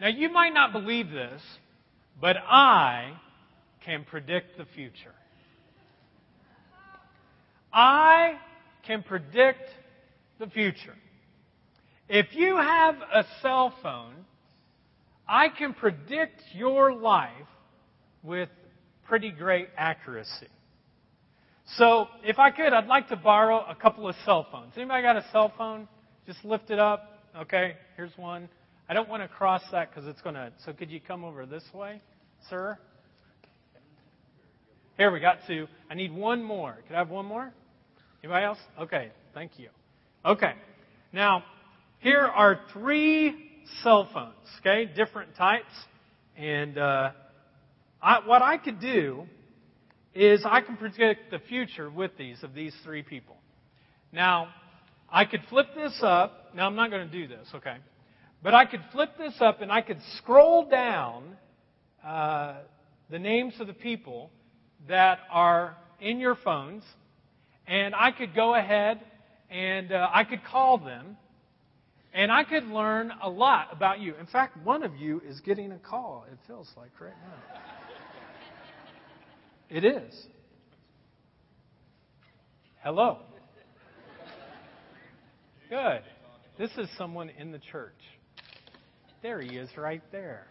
Now, you might not believe this, but I can predict the future. I can predict the future. If you have a cell phone, I can predict your life with pretty great accuracy. So, if I could, I'd like to borrow a couple of cell phones. Anybody got a cell phone? Just lift it up. Okay, here's one. I don't want to cross that because it's going to. So, could you come over this way, sir? Here, we got two. I need one more. Could I have one more? Anybody else? Okay, thank you. Okay, now, here are three cell phones, okay, different types. And uh, I, what I could do is I can predict the future with these, of these three people. Now, I could flip this up. Now, I'm not going to do this, okay? But I could flip this up and I could scroll down uh, the names of the people that are in your phones, and I could go ahead and uh, I could call them, and I could learn a lot about you. In fact, one of you is getting a call, it feels like right now. It is. Hello. Good. This is someone in the church. There he is right there.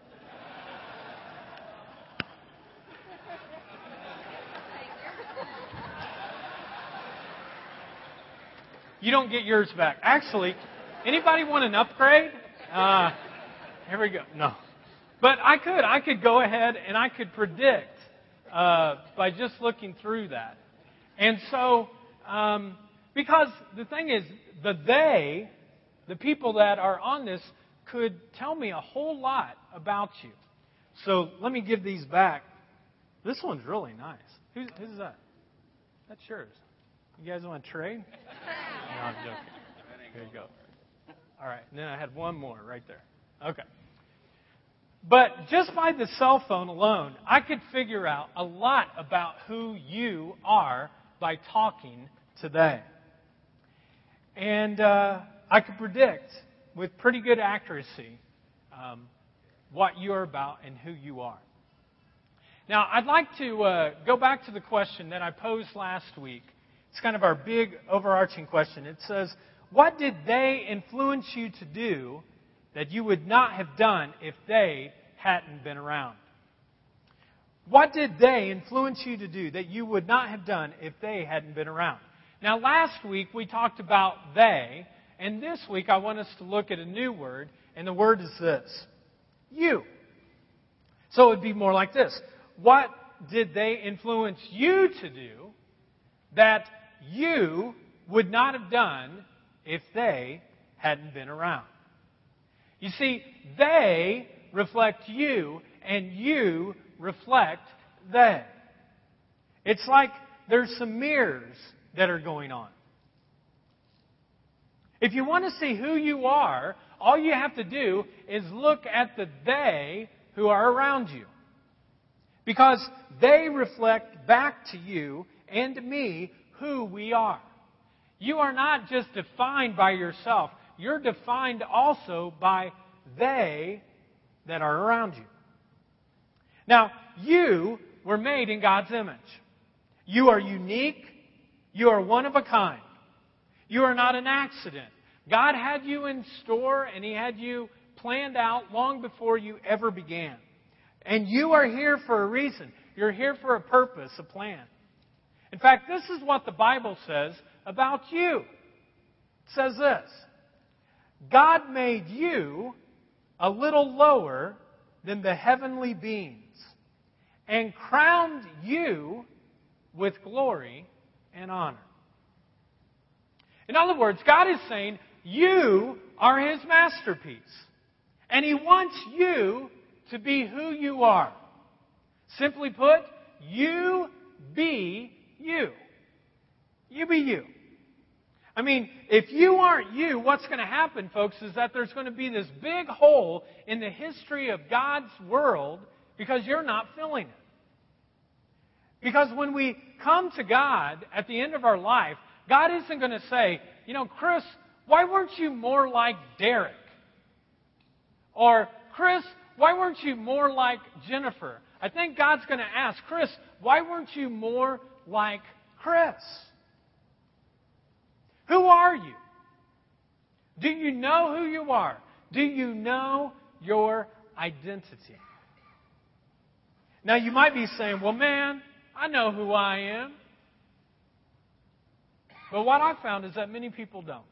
You don't get yours back. Actually, anybody want an upgrade? Uh, here we go. No. But I could. I could go ahead and I could predict uh, by just looking through that. And so, um, because the thing is, the they, the people that are on this, could tell me a whole lot about you. So let me give these back. This one's really nice. Who's, who's that? That's yours. You guys want to trade? No, I'm joking. There you go. All right. And then I had one more right there. Okay. But just by the cell phone alone, I could figure out a lot about who you are by talking today. And uh, I could predict with pretty good accuracy um, what you're about and who you are. Now, I'd like to uh, go back to the question that I posed last week it's kind of our big overarching question. It says, What did they influence you to do that you would not have done if they hadn't been around? What did they influence you to do that you would not have done if they hadn't been around? Now, last week we talked about they, and this week I want us to look at a new word, and the word is this you. So it would be more like this What did they influence you to do that you would not have done if they hadn't been around. You see, they reflect you, and you reflect they. It's like there's some mirrors that are going on. If you want to see who you are, all you have to do is look at the they who are around you. Because they reflect back to you and to me who we are. You are not just defined by yourself, you're defined also by they that are around you. Now, you were made in God's image. You are unique. You are one of a kind. You are not an accident. God had you in store and He had you planned out long before you ever began. And you are here for a reason. You're here for a purpose, a plan. In fact, this is what the Bible says about you. It says this God made you a little lower than the heavenly beings and crowned you with glory and honor. In other words, God is saying, You are His masterpiece. And He wants you to be who you are. Simply put, you be you. You be you. I mean, if you aren't you, what's going to happen, folks, is that there's going to be this big hole in the history of God's world because you're not filling it. Because when we come to God at the end of our life, God isn't going to say, you know, Chris, why weren't you more like Derek? Or, Chris, why weren't you more like Jennifer? I think God's going to ask, Chris, why weren't you more like Chris? Who are you? Do you know who you are? Do you know your identity? Now, you might be saying, well, man, I know who I am. But what I've found is that many people don't.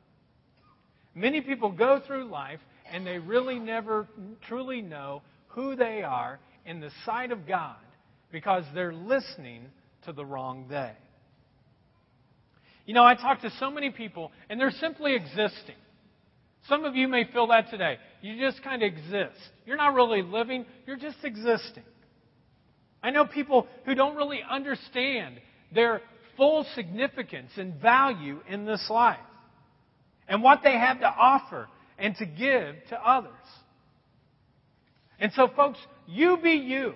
Many people go through life and they really never truly know who they are in the sight of God because they're listening to the wrong they. You know, I talk to so many people and they're simply existing. Some of you may feel that today. You just kind of exist. You're not really living, you're just existing. I know people who don't really understand their full significance and value in this life and what they have to offer and to give to others. And so, folks, you be you.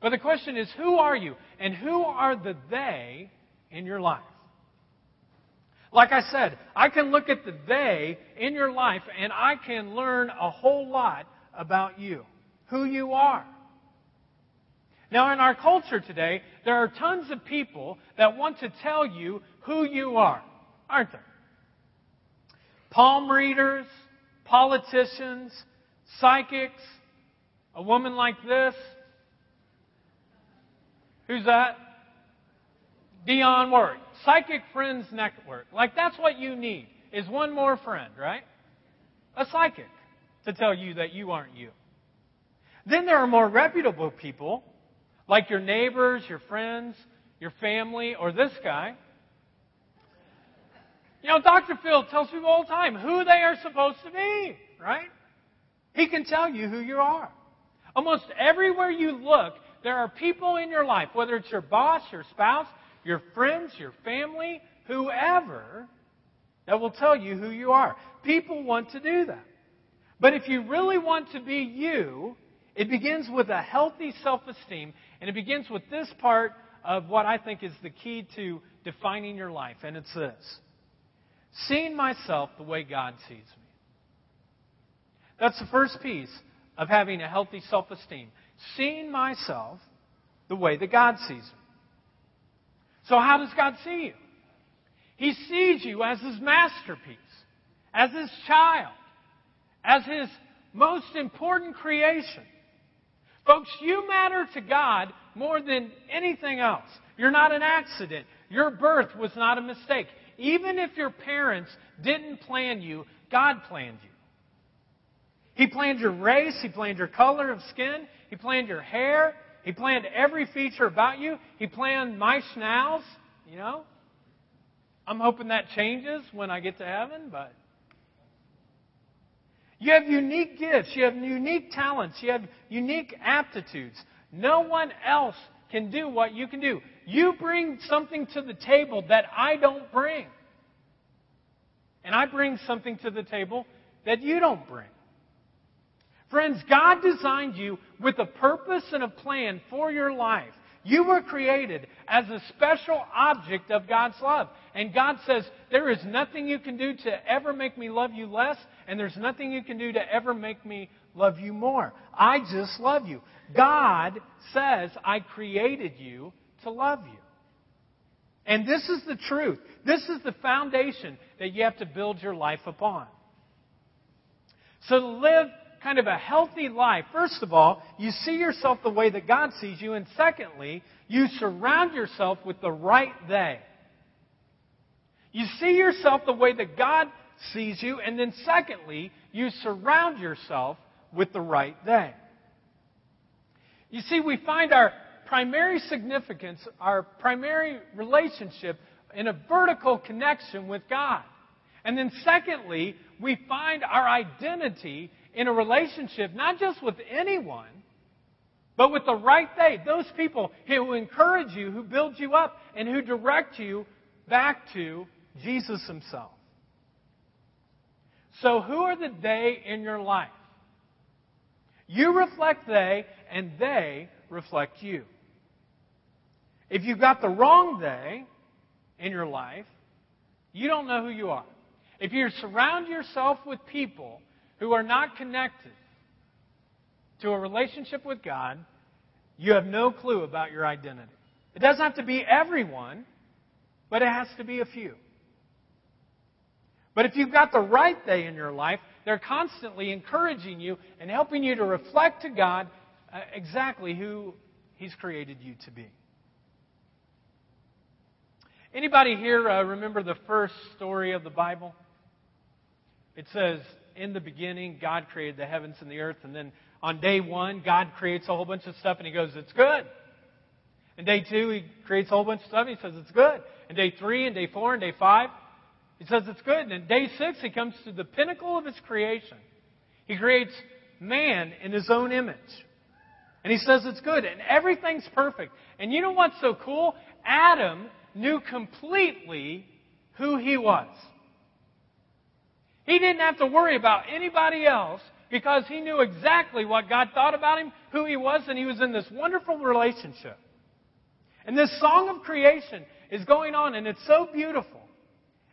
But the question is, who are you? And who are the they in your life? Like I said, I can look at the they in your life and I can learn a whole lot about you, who you are. Now, in our culture today, there are tons of people that want to tell you who you are, aren't there? Palm readers, politicians, psychics, a woman like this. Who's that? Dionne Warwick. Psychic Friends Network. Like, that's what you need, is one more friend, right? A psychic to tell you that you aren't you. Then there are more reputable people, like your neighbors, your friends, your family, or this guy. You know, Dr. Phil tells people all the time who they are supposed to be, right? He can tell you who you are. Almost everywhere you look, there are people in your life, whether it's your boss, your spouse, your friends, your family, whoever, that will tell you who you are. People want to do that. But if you really want to be you, it begins with a healthy self esteem, and it begins with this part of what I think is the key to defining your life, and it's this seeing myself the way God sees me. That's the first piece of having a healthy self esteem. Seeing myself the way that God sees me. So, how does God see you? He sees you as His masterpiece, as His child, as His most important creation. Folks, you matter to God more than anything else. You're not an accident. Your birth was not a mistake. Even if your parents didn't plan you, God planned you. He planned your race. He planned your color of skin. He planned your hair. He planned every feature about you. He planned my schnauz, you know. I'm hoping that changes when I get to heaven, but. You have unique gifts. You have unique talents. You have unique aptitudes. No one else can do what you can do. You bring something to the table that I don't bring. And I bring something to the table that you don't bring. Friends, God designed you with a purpose and a plan for your life. You were created as a special object of God's love. And God says, There is nothing you can do to ever make me love you less, and there's nothing you can do to ever make me love you more. I just love you. God says, I created you to love you. And this is the truth. This is the foundation that you have to build your life upon. So to live kind of a healthy life, first of all, you see yourself the way that God sees you, and secondly, you surround yourself with the right they. You see yourself the way that God sees you, and then secondly, you surround yourself with the right they. You see, we find our primary significance, our primary relationship in a vertical connection with God. And then secondly, we find our identity in a relationship, not just with anyone, but with the right they, those people who encourage you, who build you up, and who direct you back to Jesus Himself. So, who are the they in your life? You reflect they, and they reflect you. If you've got the wrong they in your life, you don't know who you are. If you surround yourself with people who are not connected, to a relationship with God, you have no clue about your identity. It doesn't have to be everyone, but it has to be a few. But if you've got the right they in your life, they're constantly encouraging you and helping you to reflect to God uh, exactly who He's created you to be. Anybody here uh, remember the first story of the Bible? It says, In the beginning, God created the heavens and the earth, and then on day one, God creates a whole bunch of stuff, and He goes, It's good. And day two, He creates a whole bunch of stuff, and He says, It's good. And day three, and day four, and day five, He says, It's good. And in day six, He comes to the pinnacle of His creation. He creates man in His own image. And He says, It's good. And everything's perfect. And you know what's so cool? Adam knew completely who he was. He didn't have to worry about anybody else because he knew exactly what God thought about him, who he was, and he was in this wonderful relationship. And this song of creation is going on, and it's so beautiful.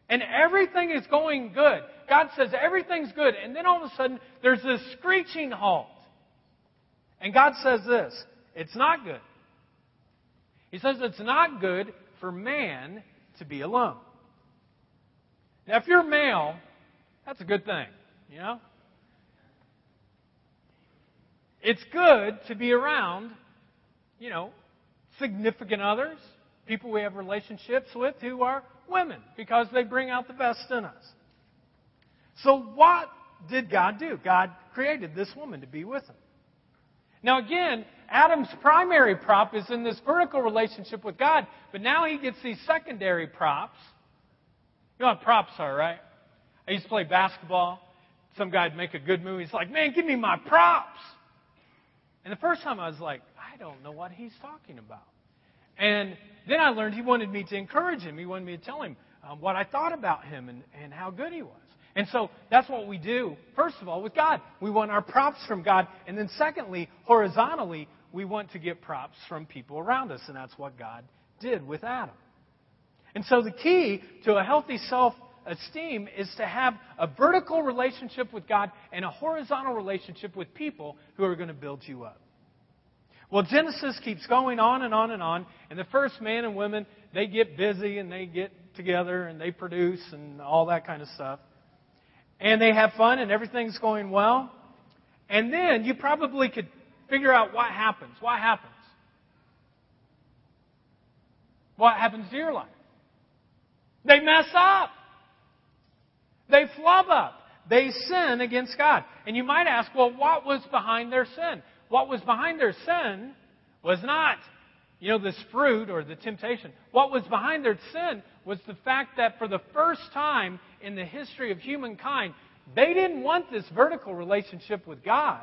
And everything is going good. God says everything's good. And then all of a sudden, there's this screeching halt. And God says this it's not good. He says it's not good for man to be alone. Now, if you're male, that's a good thing, you know? It's good to be around, you know, significant others, people we have relationships with who are women, because they bring out the best in us. So, what did God do? God created this woman to be with him. Now, again, Adam's primary prop is in this vertical relationship with God, but now he gets these secondary props. You know what props are, right? I used to play basketball. Some guy'd make a good move. He's like, man, give me my props. And the first time I was like, I don't know what he's talking about. And then I learned he wanted me to encourage him. He wanted me to tell him um, what I thought about him and, and how good he was. And so that's what we do, first of all, with God. We want our props from God. And then, secondly, horizontally, we want to get props from people around us. And that's what God did with Adam. And so the key to a healthy self esteem is to have a vertical relationship with God and a horizontal relationship with people who are going to build you up. Well, Genesis keeps going on and on and on, and the first man and women, they get busy and they get together and they produce and all that kind of stuff and they have fun and everything's going well. And then you probably could figure out what happens. What happens? What happens to your life? They mess up. They flub up. They sin against God. And you might ask, well, what was behind their sin? What was behind their sin was not, you know, this fruit or the temptation. What was behind their sin was the fact that for the first time in the history of humankind, they didn't want this vertical relationship with God.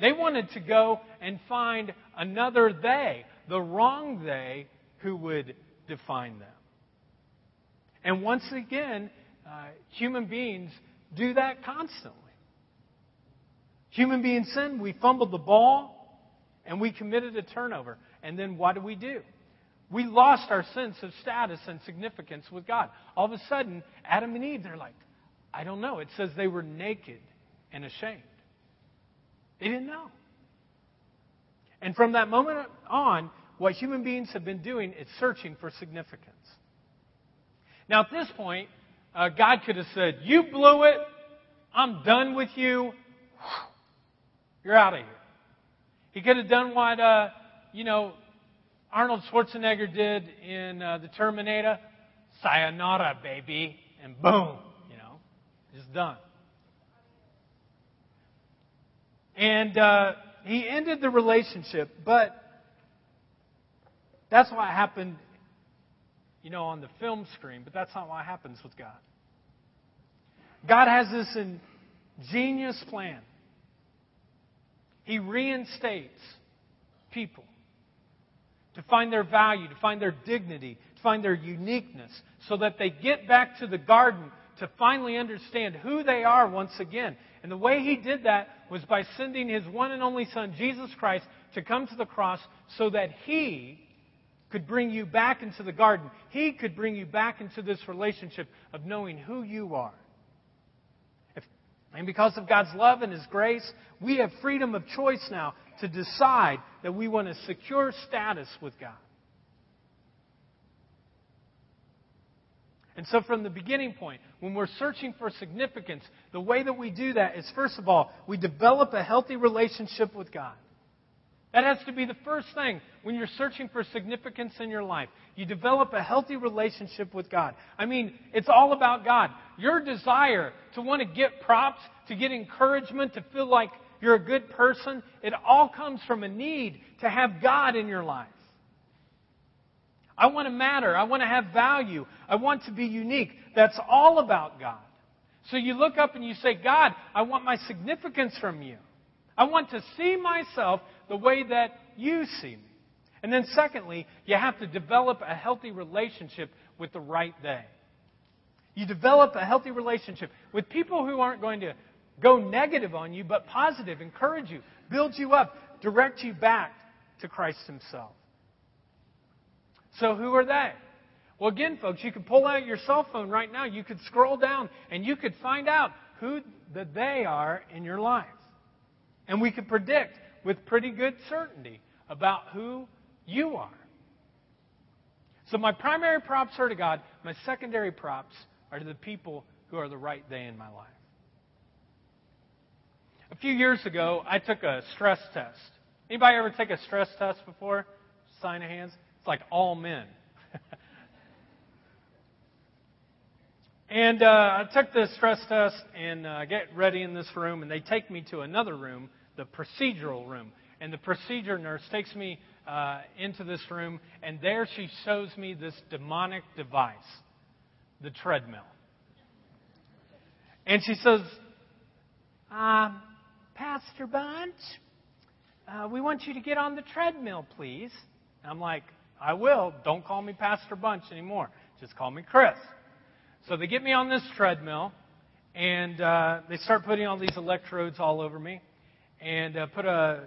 They wanted to go and find another they, the wrong they, who would define them. And once again, uh, human beings do that constantly. Human beings sin, we fumbled the ball, and we committed a turnover. And then what do we do? We lost our sense of status and significance with God. All of a sudden, Adam and Eve, they're like, I don't know. It says they were naked and ashamed. They didn't know. And from that moment on, what human beings have been doing is searching for significance. Now, at this point, uh, God could have said, You blew it. I'm done with you. You're out of here. He could have done what, uh, you know, Arnold Schwarzenegger did in uh, The Terminator. Sayonara, baby. And boom, you know, just done. And uh, he ended the relationship, but that's what happened, you know, on the film screen, but that's not what happens with God. God has this ingenious plan. He reinstates people to find their value, to find their dignity, to find their uniqueness, so that they get back to the garden to finally understand who they are once again. And the way he did that was by sending his one and only Son, Jesus Christ, to come to the cross so that he could bring you back into the garden. He could bring you back into this relationship of knowing who you are. If And because of God's love and His grace, we have freedom of choice now to decide that we want a secure status with God. And so, from the beginning point, when we're searching for significance, the way that we do that is first of all, we develop a healthy relationship with God. That has to be the first thing when you're searching for significance in your life. You develop a healthy relationship with God. I mean, it's all about God. Your desire to want to get props, to get encouragement, to feel like you're a good person, it all comes from a need to have God in your life. I want to matter. I want to have value. I want to be unique. That's all about God. So you look up and you say, God, I want my significance from you. I want to see myself the way that you see me. And then, secondly, you have to develop a healthy relationship with the right day. You develop a healthy relationship with people who aren't going to go negative on you, but positive, encourage you, build you up, direct you back to Christ Himself. So, who are they? Well, again, folks, you could pull out your cell phone right now. You could scroll down and you could find out who the they are in your life. And we could predict with pretty good certainty about who you are. So, my primary props are to God. My secondary props are to the people who are the right they in my life. A few years ago, I took a stress test. Anybody ever take a stress test before? Sign of hands. It's like all men. and uh, I took the stress test and uh, get ready in this room, and they take me to another room, the procedural room. And the procedure nurse takes me uh, into this room, and there she shows me this demonic device, the treadmill. And she says, uh, Pastor Bunch, uh, we want you to get on the treadmill, please. And I'm like, I will. Don't call me Pastor Bunch anymore. Just call me Chris. So they get me on this treadmill, and uh, they start putting all these electrodes all over me, and uh, put a,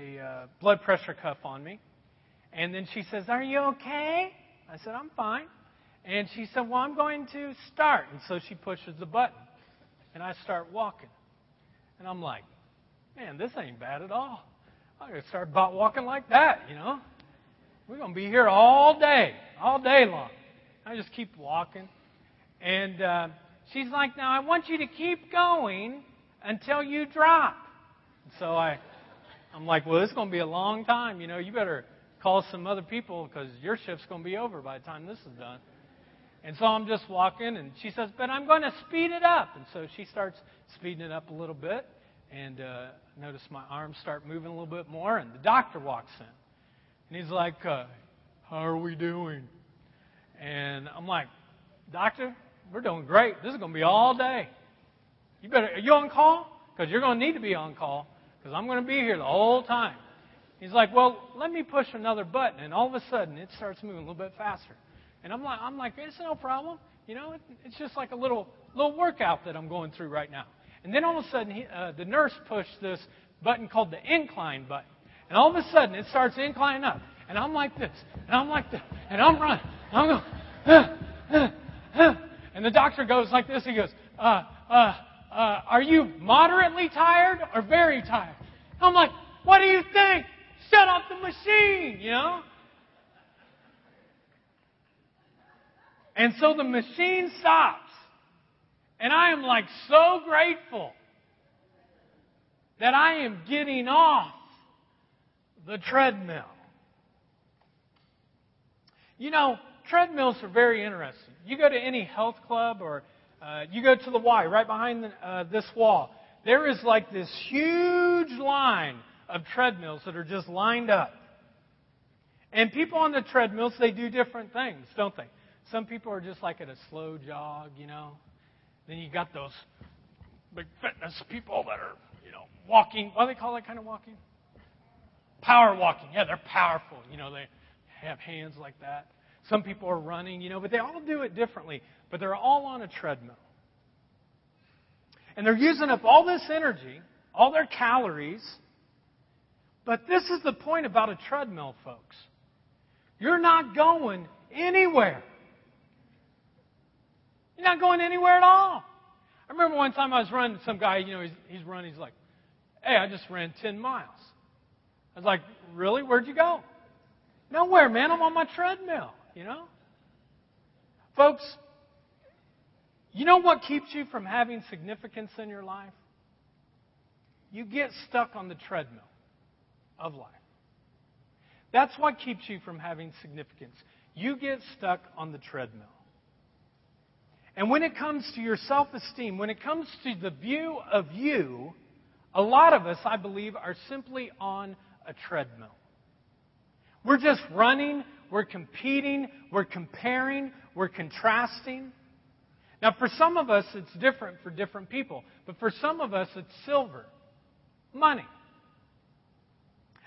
a uh, blood pressure cuff on me. And then she says, Are you okay? I said, I'm fine. And she said, Well, I'm going to start. And so she pushes the button, and I start walking. And I'm like, Man, this ain't bad at all. I'm going to start about walking like that, you know? We're going to be here all day, all day long. I just keep walking. And uh, she's like, Now I want you to keep going until you drop. So I, I'm like, Well, is going to be a long time. You know, you better call some other people because your shift's going to be over by the time this is done. And so I'm just walking, and she says, But I'm going to speed it up. And so she starts speeding it up a little bit. And uh, notice my arms start moving a little bit more, and the doctor walks in. And he's like, uh, How are we doing? And I'm like, Doctor, we're doing great. This is going to be all day. You better, are you on call? Because you're going to need to be on call because I'm going to be here the whole time. He's like, Well, let me push another button. And all of a sudden, it starts moving a little bit faster. And I'm like, I'm like, It's no problem. You know, it, it's just like a little, little workout that I'm going through right now. And then all of a sudden, he, uh, the nurse pushed this button called the incline button. And all of a sudden, it starts inclining up. And I'm like this. And I'm like this. And I'm running. I'm going. And the doctor goes like this. He goes, uh, uh, uh, Are you moderately tired or very tired? I'm like, What do you think? Shut off the machine, you know? And so the machine stops. And I am like so grateful that I am getting off the treadmill. You know, treadmills are very interesting. You go to any health club or uh, you go to the Y right behind the, uh, this wall. There is like this huge line of treadmills that are just lined up. And people on the treadmills, they do different things, don't they? Some people are just like at a slow jog, you know. Then you got those big fitness people that are, you know, walking. What do they call that kind of walking? Power walking. Yeah, they're powerful. You know, they have hands like that. Some people are running, you know, but they all do it differently. But they're all on a treadmill. And they're using up all this energy, all their calories. But this is the point about a treadmill, folks. You're not going anywhere. You're not going anywhere at all. I remember one time I was running, some guy, you know, he's, he's running, he's like, hey, I just ran 10 miles. I was like, really? Where'd you go? Nowhere, man. I'm on my treadmill, you know? Folks, you know what keeps you from having significance in your life? You get stuck on the treadmill of life. That's what keeps you from having significance. You get stuck on the treadmill. And when it comes to your self esteem, when it comes to the view of you, a lot of us, I believe, are simply on a treadmill. We're just running, we're competing, we're comparing, we're contrasting. Now, for some of us, it's different for different people, but for some of us, it's silver money.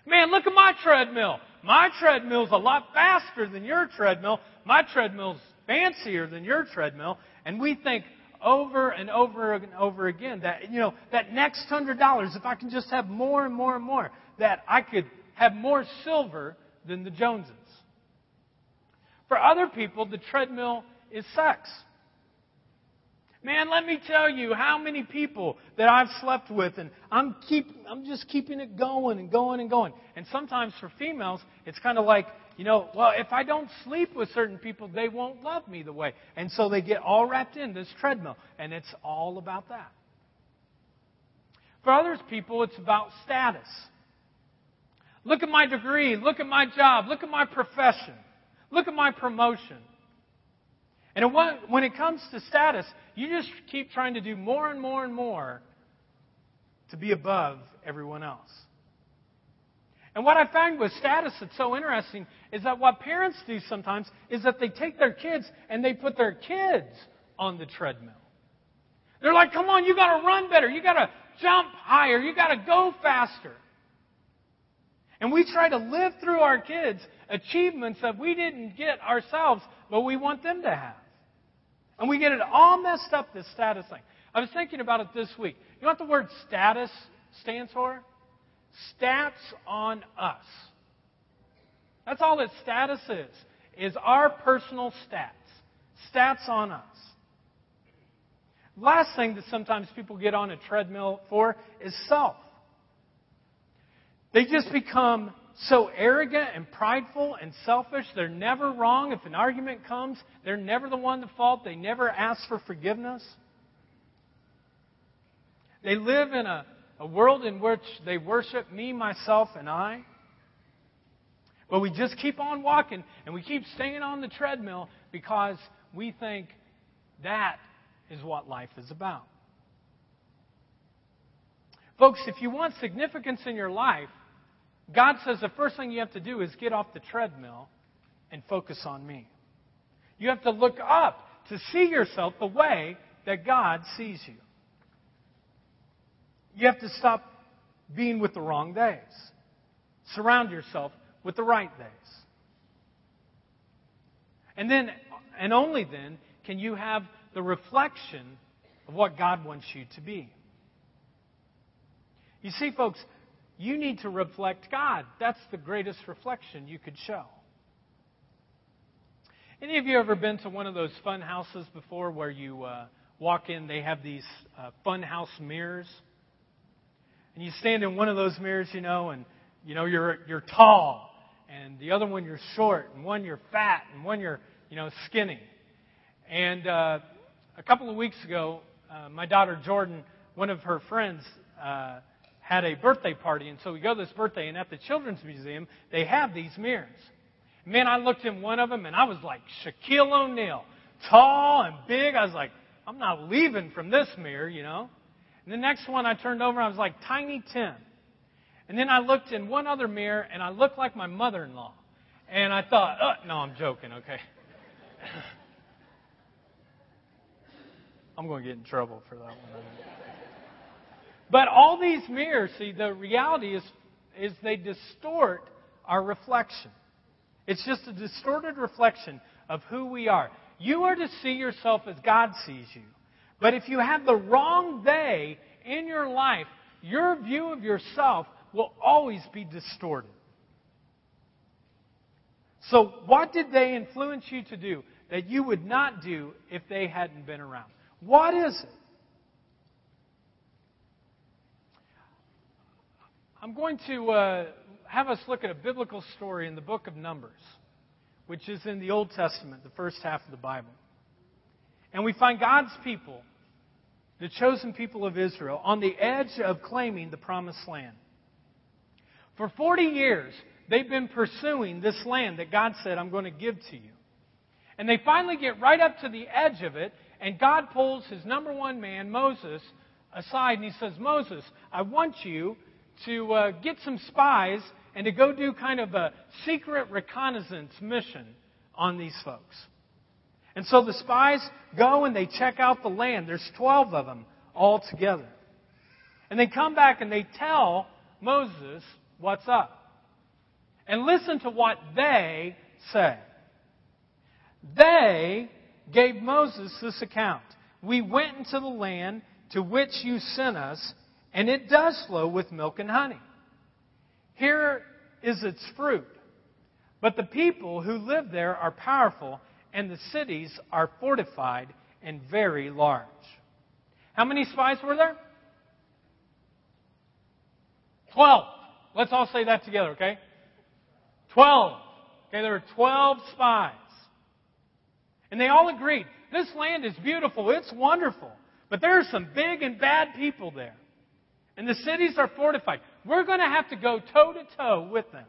Man, look at my treadmill. My treadmill's a lot faster than your treadmill. My treadmill's fancier than your treadmill. And we think over and over and over again that, you know, that next hundred dollars, if I can just have more and more and more, that I could have more silver than the Joneses. For other people, the treadmill is sex. Man, let me tell you how many people that I've slept with, and I'm keep, I'm just keeping it going and going and going. And sometimes for females, it's kind of like, you know, well, if I don't sleep with certain people, they won't love me the way. And so they get all wrapped in this treadmill, and it's all about that. For others people, it's about status. Look at my degree. Look at my job. Look at my profession. Look at my promotion. And when it comes to status, you just keep trying to do more and more and more to be above everyone else. And what I find with status that's so interesting is that what parents do sometimes is that they take their kids and they put their kids on the treadmill. They're like, come on, you gotta run better, you gotta jump higher, you gotta go faster. And we try to live through our kids achievements that we didn't get ourselves, but we want them to have. And we get it all messed up, this status thing. I was thinking about it this week. You know what the word status stands for? Stats on us. That's all that status is, is our personal stats. Stats on us. Last thing that sometimes people get on a treadmill for is self. They just become so arrogant and prideful and selfish. They're never wrong. If an argument comes, they're never the one to fault. They never ask for forgiveness. They live in a, a world in which they worship me, myself, and I. But we just keep on walking and we keep staying on the treadmill because we think that is what life is about. Folks, if you want significance in your life, God says the first thing you have to do is get off the treadmill and focus on me. You have to look up to see yourself the way that God sees you. You have to stop being with the wrong days. Surround yourself with the right days. And then, and only then, can you have the reflection of what God wants you to be. You see, folks, you need to reflect God. That's the greatest reflection you could show. Any of you ever been to one of those fun houses before where you uh, walk in, they have these uh, fun house mirrors? And you stand in one of those mirrors, you know, and you know you're you're tall, and the other one you're short, and one you're fat, and one you're you know skinny. And uh, a couple of weeks ago, uh, my daughter Jordan, one of her friends, uh, had a birthday party, and so we go to this birthday, and at the Children's Museum, they have these mirrors. Man, I looked in one of them, and I was like Shaquille O'Neal, tall and big. I was like, I'm not leaving from this mirror, you know. And the next one I turned over, I was like Tiny Tim. And then I looked in one other mirror, and I looked like my mother-in-law. And I thought, oh, no, I'm joking, okay. I'm going to get in trouble for that one. But all these mirrors, see, the reality is, is they distort our reflection. It's just a distorted reflection of who we are. You are to see yourself as God sees you. But if you have the wrong day in your life, your view of yourself will always be distorted. So, what did they influence you to do that you would not do if they hadn't been around? What is it? I'm going to uh, have us look at a biblical story in the book of Numbers, which is in the Old Testament, the first half of the Bible. And we find God's people, the chosen people of Israel, on the edge of claiming the promised land. For 40 years, they've been pursuing this land that God said, I'm going to give to you. And they finally get right up to the edge of it, and God pulls his number one man, Moses, aside, and he says, Moses, I want you to uh, get some spies and to go do kind of a secret reconnaissance mission on these folks. And so the spies go and they check out the land. There's 12 of them all together. And they come back and they tell Moses what's up. And listen to what they say. They gave Moses this account. We went into the land to which you sent us, and it does flow with milk and honey. Here is its fruit. But the people who live there are powerful, and the cities are fortified and very large. How many spies were there? Twelve. Let's all say that together, okay? Twelve. Okay, there were twelve spies. And they all agreed this land is beautiful, it's wonderful. But there are some big and bad people there. And the cities are fortified. We're going to have to go toe to toe with them.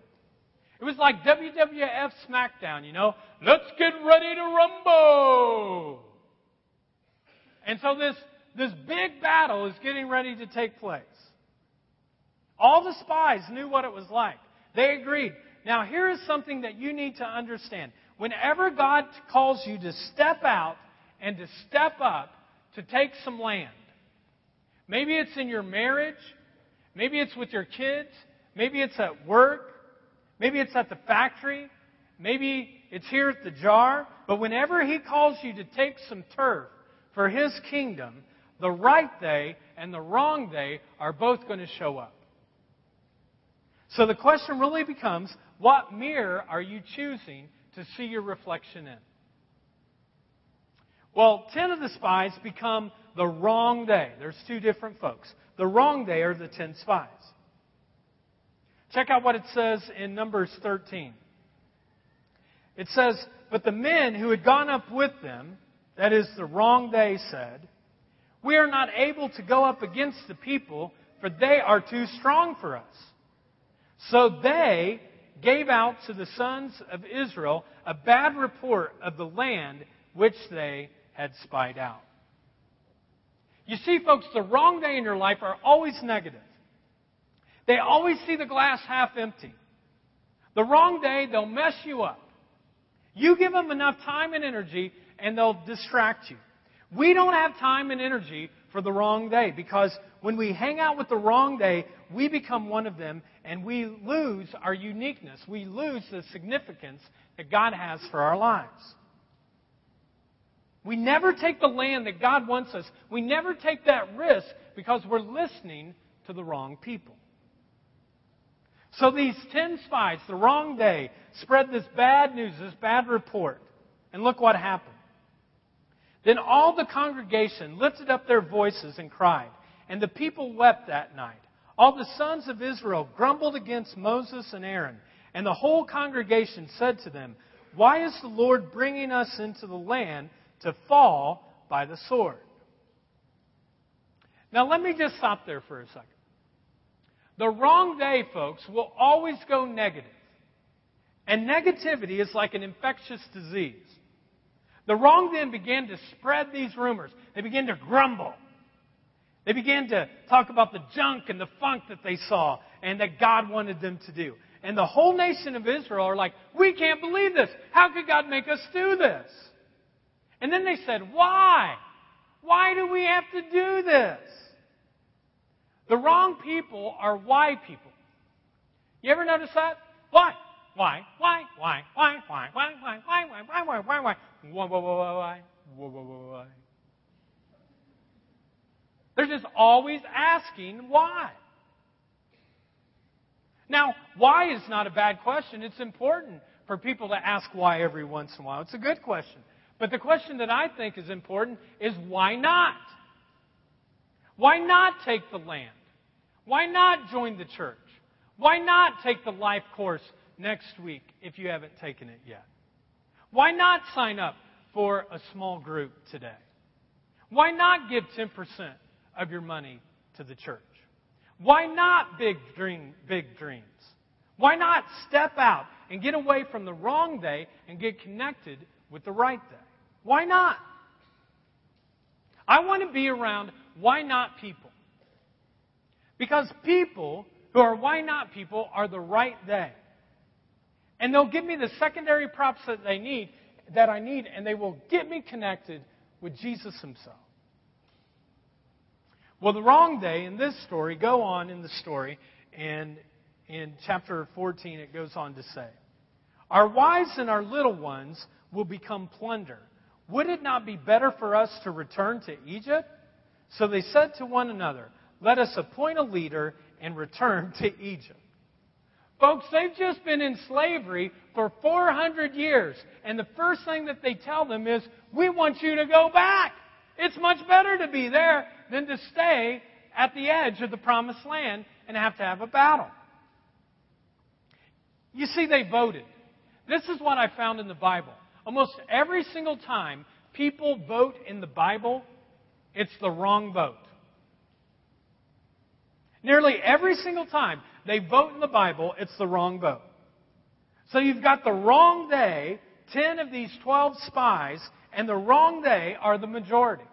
It was like WWF SmackDown, you know. Let's get ready to rumble. And so this, this big battle is getting ready to take place. All the spies knew what it was like. They agreed. Now, here is something that you need to understand. Whenever God calls you to step out and to step up, to take some land. Maybe it's in your marriage. Maybe it's with your kids. Maybe it's at work. Maybe it's at the factory. Maybe it's here at the jar. But whenever He calls you to take some turf for His kingdom, the right day and the wrong day are both going to show up. So the question really becomes what mirror are you choosing to see your reflection in? Well, 10 of the spies become the wrong day. There's two different folks. The wrong day are the 10 spies. Check out what it says in Numbers 13. It says, But the men who had gone up with them, that is, the wrong day, said, We are not able to go up against the people, for they are too strong for us. So they gave out to the sons of Israel a bad report of the land which they had spied out. You see, folks, the wrong day in your life are always negative. They always see the glass half empty. The wrong day, they'll mess you up. You give them enough time and energy, and they'll distract you. We don't have time and energy for the wrong day because when we hang out with the wrong day, we become one of them and we lose our uniqueness. We lose the significance that God has for our lives. We never take the land that God wants us. We never take that risk because we're listening to the wrong people. So these ten spies, the wrong day, spread this bad news, this bad report. And look what happened. Then all the congregation lifted up their voices and cried, and the people wept that night. All the sons of Israel grumbled against Moses and Aaron, and the whole congregation said to them, Why is the Lord bringing us into the land to fall by the sword. Now, let me just stop there for a second. The wrong day, folks, will always go negative. And negativity is like an infectious disease. The wrong then began to spread these rumors. They began to grumble. They began to talk about the junk and the funk that they saw and that God wanted them to do. And the whole nation of Israel are like, we can't believe this. How could God make us do this? And then they said, Why? Why do we have to do this? The wrong people are why people. You ever notice that? Why? Why? Why? Why? Why? Why? Why? Why? Why? Why? Why? Why? Why? Why? Why? Why? Why? Why? Why? They're just always asking why. Now, why is not a bad question. It's important for people to ask why every once in a while. It's a good question. But the question that I think is important is why not? Why not take the land? Why not join the church? Why not take the life course next week if you haven't taken it yet? Why not sign up for a small group today? Why not give 10% of your money to the church? Why not big dream, big dreams? Why not step out and get away from the wrong day and get connected with the right day? Why not? I want to be around why not people. Because people who are why not people are the right day. And they'll give me the secondary props that they need, that I need, and they will get me connected with Jesus himself. Well, the wrong day in this story, go on in the story, and in chapter 14 it goes on to say, Our wives and our little ones will become plunder. Would it not be better for us to return to Egypt? So they said to one another, Let us appoint a leader and return to Egypt. Folks, they've just been in slavery for 400 years. And the first thing that they tell them is, We want you to go back. It's much better to be there than to stay at the edge of the promised land and have to have a battle. You see, they voted. This is what I found in the Bible. Almost every single time people vote in the Bible, it's the wrong vote. Nearly every single time they vote in the Bible, it's the wrong vote. So you've got the wrong day, 10 of these 12 spies, and the wrong day are the majority.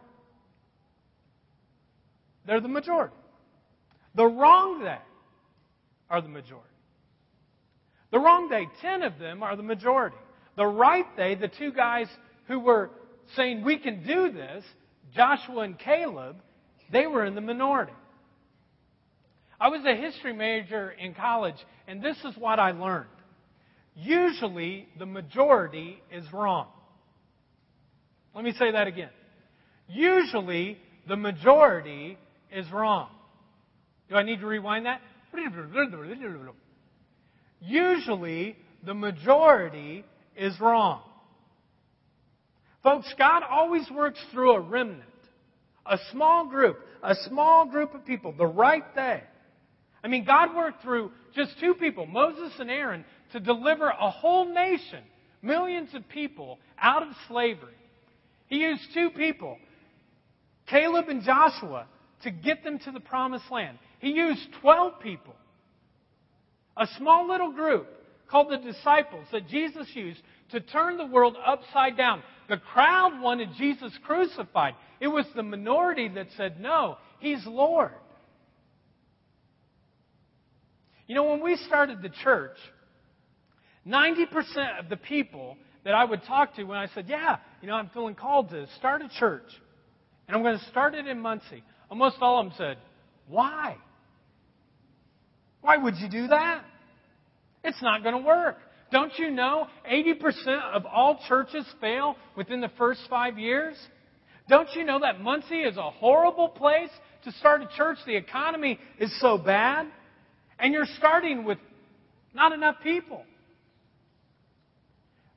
They're the majority. The wrong day are the majority. The wrong day, 10 of them are the majority. The right they, the two guys who were saying, we can do this, Joshua and Caleb, they were in the minority. I was a history major in college, and this is what I learned. Usually, the majority is wrong. Let me say that again. Usually, the majority is wrong. Do I need to rewind that? Usually, the majority is wrong. Folks, God always works through a remnant, a small group, a small group of people, the right thing. I mean, God worked through just two people, Moses and Aaron, to deliver a whole nation, millions of people, out of slavery. He used two people, Caleb and Joshua, to get them to the promised land. He used 12 people, a small little group called the disciples that Jesus used to turn the world upside down. The crowd wanted Jesus crucified. It was the minority that said, no, he's Lord. You know, when we started the church, 90% of the people that I would talk to when I said, Yeah, you know, I'm feeling called to start a church, and I'm going to start it in Muncie, almost all of them said, Why? Why would you do that? It's not going to work. Don't you know 80% of all churches fail within the first five years? Don't you know that Muncie is a horrible place to start a church? The economy is so bad. And you're starting with not enough people.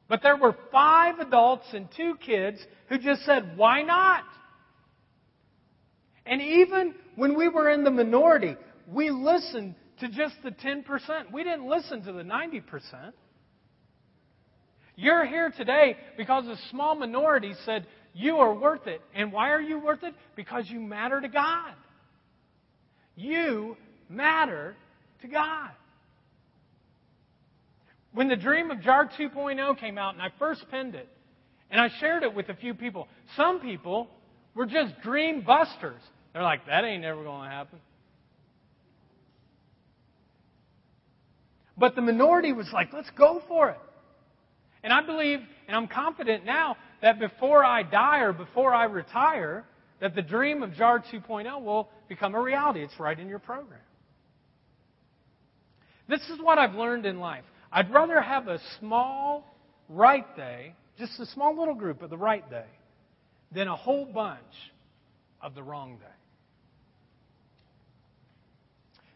But there were five adults and two kids who just said, why not? And even when we were in the minority, we listened to just the 10%. We didn't listen to the 90%. You're here today because a small minority said, You are worth it. And why are you worth it? Because you matter to God. You matter to God. When the dream of JAR 2.0 came out and I first penned it, and I shared it with a few people, some people were just dream busters. They're like, that ain't never going to happen. But the minority was like, let's go for it. And I believe, and I'm confident now, that before I die or before I retire, that the dream of JAR 2.0 will become a reality. It's right in your program. This is what I've learned in life. I'd rather have a small right day, just a small little group of the right day, than a whole bunch of the wrong day.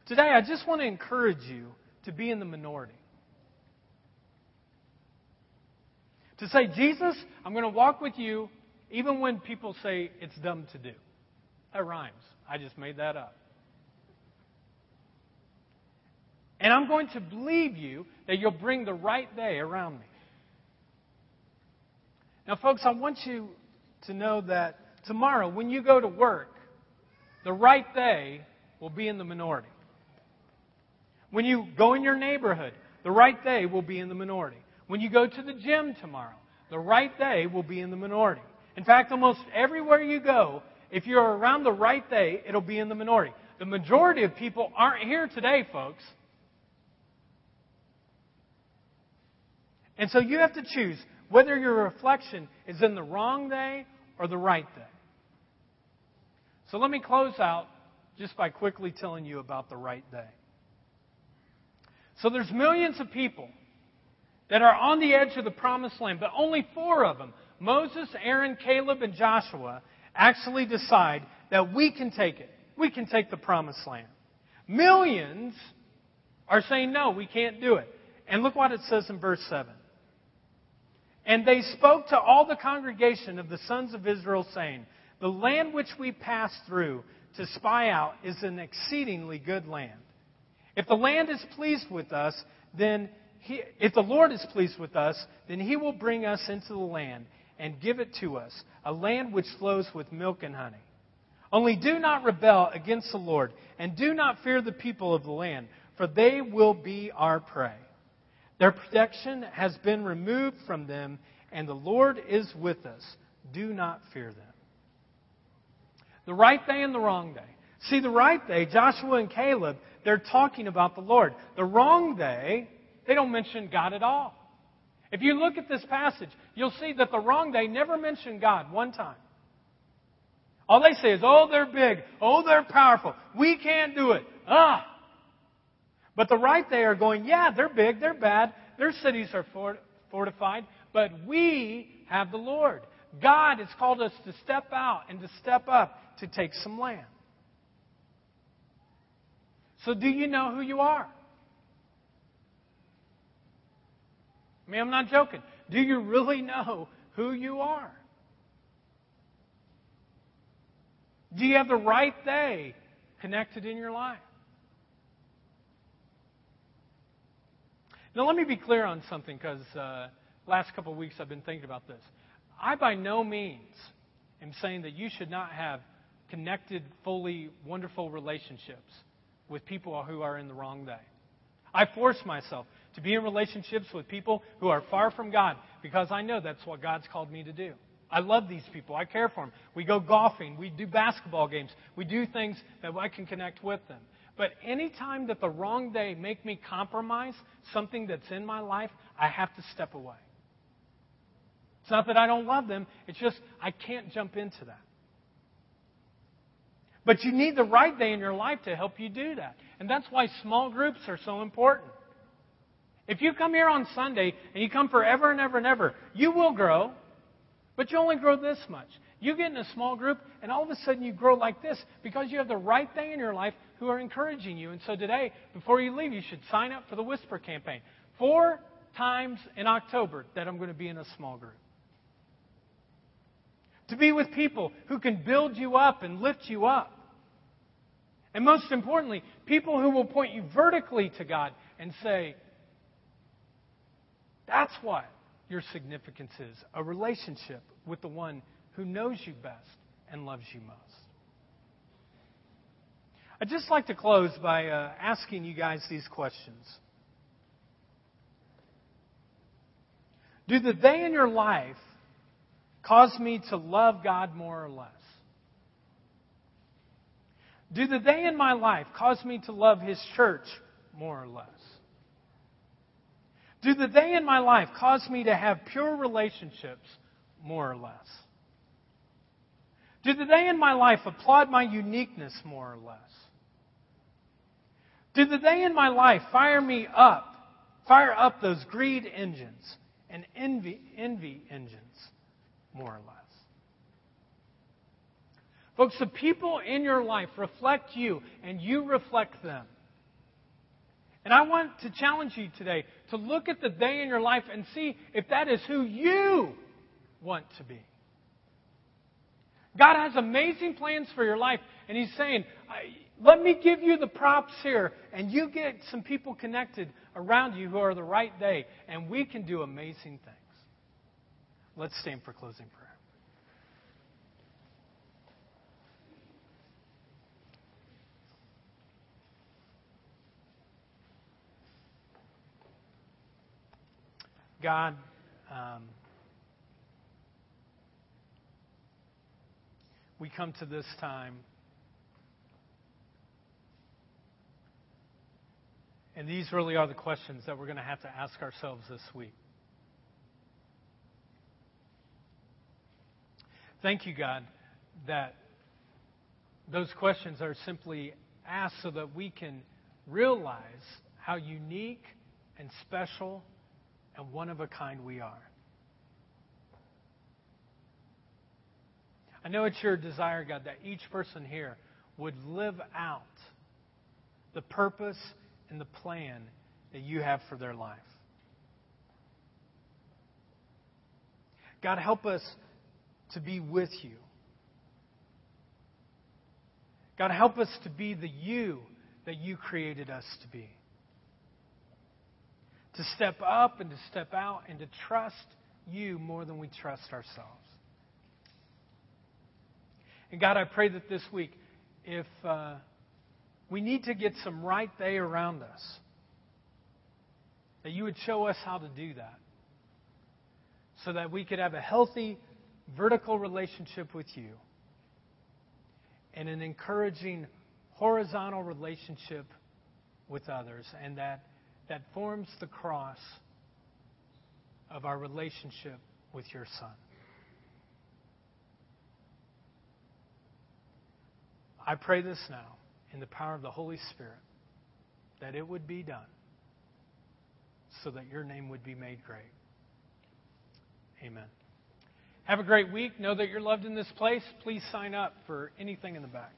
Today, I just want to encourage you to be in the minority. To say, Jesus, I'm going to walk with you even when people say it's dumb to do. That rhymes. I just made that up. And I'm going to believe you that you'll bring the right day around me. Now, folks, I want you to know that tomorrow, when you go to work, the right day will be in the minority. When you go in your neighborhood, the right day will be in the minority. When you go to the gym tomorrow, the right day will be in the minority. In fact, almost everywhere you go, if you're around the right day, it'll be in the minority. The majority of people aren't here today, folks. And so you have to choose whether your reflection is in the wrong day or the right day. So let me close out just by quickly telling you about the right day. So there's millions of people that are on the edge of the promised land, but only four of them, Moses, Aaron, Caleb, and Joshua, actually decide that we can take it. We can take the promised land. Millions are saying, no, we can't do it. And look what it says in verse 7. And they spoke to all the congregation of the sons of Israel, saying, The land which we passed through to spy out is an exceedingly good land. If the land is pleased with us, then he, if the Lord is pleased with us, then he will bring us into the land and give it to us, a land which flows with milk and honey. Only do not rebel against the Lord, and do not fear the people of the land, for they will be our prey. Their protection has been removed from them, and the Lord is with us. Do not fear them. The right day and the wrong day. See, the right day, Joshua and Caleb, they're talking about the Lord. The wrong day, they don't mention God at all. If you look at this passage, you'll see that the wrong day never mentioned God one time. All they say is, oh, they're big. Oh, they're powerful. We can't do it. Ah! But the right they are going, yeah, they're big, they're bad, their cities are fortified, but we have the Lord. God has called us to step out and to step up to take some land. So, do you know who you are? I mean, I'm not joking. Do you really know who you are? Do you have the right day connected in your life? Now, let me be clear on something because uh, last couple of weeks I've been thinking about this. I by no means am saying that you should not have connected, fully wonderful relationships with people who are in the wrong day. I force myself to be in relationships with people who are far from God because I know that's what God's called me to do. I love these people. I care for them. We go golfing. We do basketball games. We do things that I can connect with them. But anytime that the wrong day make me compromise something that's in my life, I have to step away. It's not that I don't love them, it's just I can't jump into that. But you need the right day in your life to help you do that. And that's why small groups are so important. If you come here on Sunday and you come forever and ever and ever, you will grow, but you only grow this much. You get in a small group, and all of a sudden you grow like this because you have the right thing in your life who are encouraging you. And so today, before you leave, you should sign up for the Whisper campaign. Four times in October that I'm going to be in a small group. To be with people who can build you up and lift you up. And most importantly, people who will point you vertically to God and say, that's what your significance is a relationship with the one who knows you best and loves you most. I'd just like to close by uh, asking you guys these questions. Do the day in your life cause me to love God more or less? Do the day in my life cause me to love His church more or less? Do the day in my life cause me to have pure relationships more or less? Do the day in my life applaud my uniqueness more or less? Do the day in my life fire me up, fire up those greed engines and envy, envy engines more or less? Folks, the people in your life reflect you and you reflect them. And I want to challenge you today to look at the day in your life and see if that is who you want to be. God has amazing plans for your life, and He's saying, let me give you the props here, and you get some people connected around you who are the right day, and we can do amazing things. Let's stand for closing prayer. God, um, we come to this time. And these really are the questions that we're going to have to ask ourselves this week. Thank you, God, that those questions are simply asked so that we can realize how unique and special and one of a kind we are. I know it's your desire, God, that each person here would live out the purpose and the plan that you have for their life. God, help us to be with you. God, help us to be the you that you created us to be to step up and to step out and to trust you more than we trust ourselves. And God, I pray that this week, if uh, we need to get some right they around us, that you would show us how to do that so that we could have a healthy vertical relationship with you and an encouraging horizontal relationship with others, and that that forms the cross of our relationship with your Son. I pray this now in the power of the Holy Spirit that it would be done so that your name would be made great. Amen. Have a great week. Know that you're loved in this place. Please sign up for anything in the back.